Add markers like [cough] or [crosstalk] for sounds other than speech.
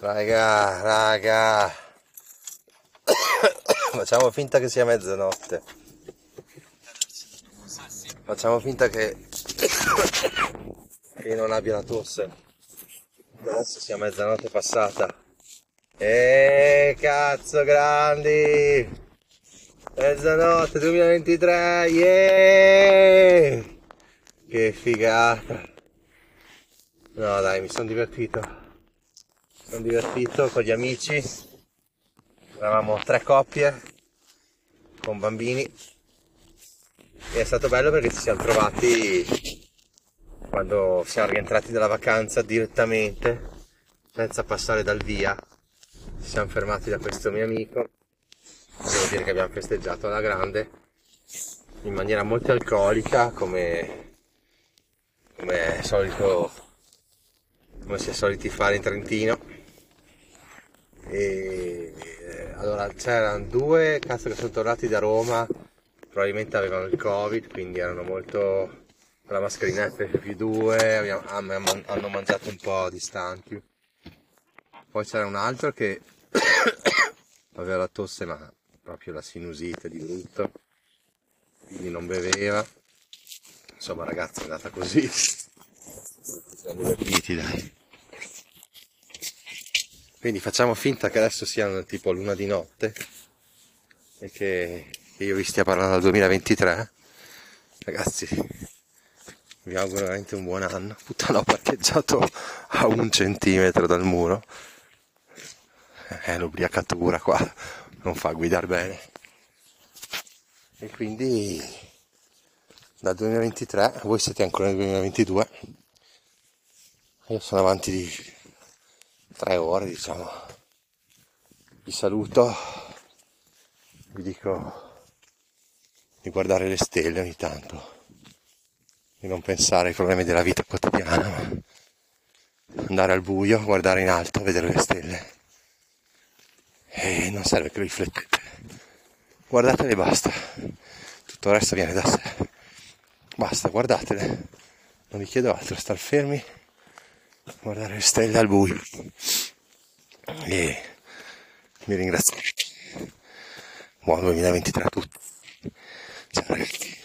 Raga, raga. [coughs] Facciamo finta che sia mezzanotte. Facciamo finta che, [coughs] che non abbia la tosse. Adesso sia mezzanotte passata. E cazzo grandi! Mezzanotte 2023, yeah! Che figata! No dai, mi sono divertito. Sono divertito con gli amici. Eravamo tre coppie con bambini. E è stato bello perché ci siamo trovati quando siamo rientrati dalla vacanza direttamente, senza passare dal via. Ci siamo fermati da questo mio amico. Devo dire che abbiamo festeggiato alla grande in maniera molto alcolica come, come è solito come si è soliti fare in Trentino e eh, allora c'erano due cazzo che sono tornati da Roma probabilmente avevano il covid quindi erano molto con la mascherina FFP2 abbiamo, hanno mangiato un po' distanti poi c'era un altro che [coughs] aveva la tosse ma proprio la sinusite di brutto quindi non beveva. Insomma ragazzi è andata così. Siamo divertiti dai quindi facciamo finta che adesso siano tipo l'una di notte e che, io vi stia parlando del 2023. Ragazzi, vi auguro veramente un buon anno. Puttana, ho parcheggiato a un centimetro dal muro. È eh, l'ubriacatura qua, non fa guidare bene. E quindi dal 2023, voi siete ancora nel 2022, io sono avanti di tre ore diciamo. Vi saluto vi dico di guardare le stelle ogni tanto di non pensare ai problemi della vita quotidiana ma andare al buio guardare in alto vedere le stelle. E non serve che riflettete. Guardatele e basta. Tutto il resto viene da sé. Basta guardatele. Non vi chiedo altro star fermi guardare le stelle al buio. E vi ringrazio. Buon 2023 a tutti. Ciao ragazzi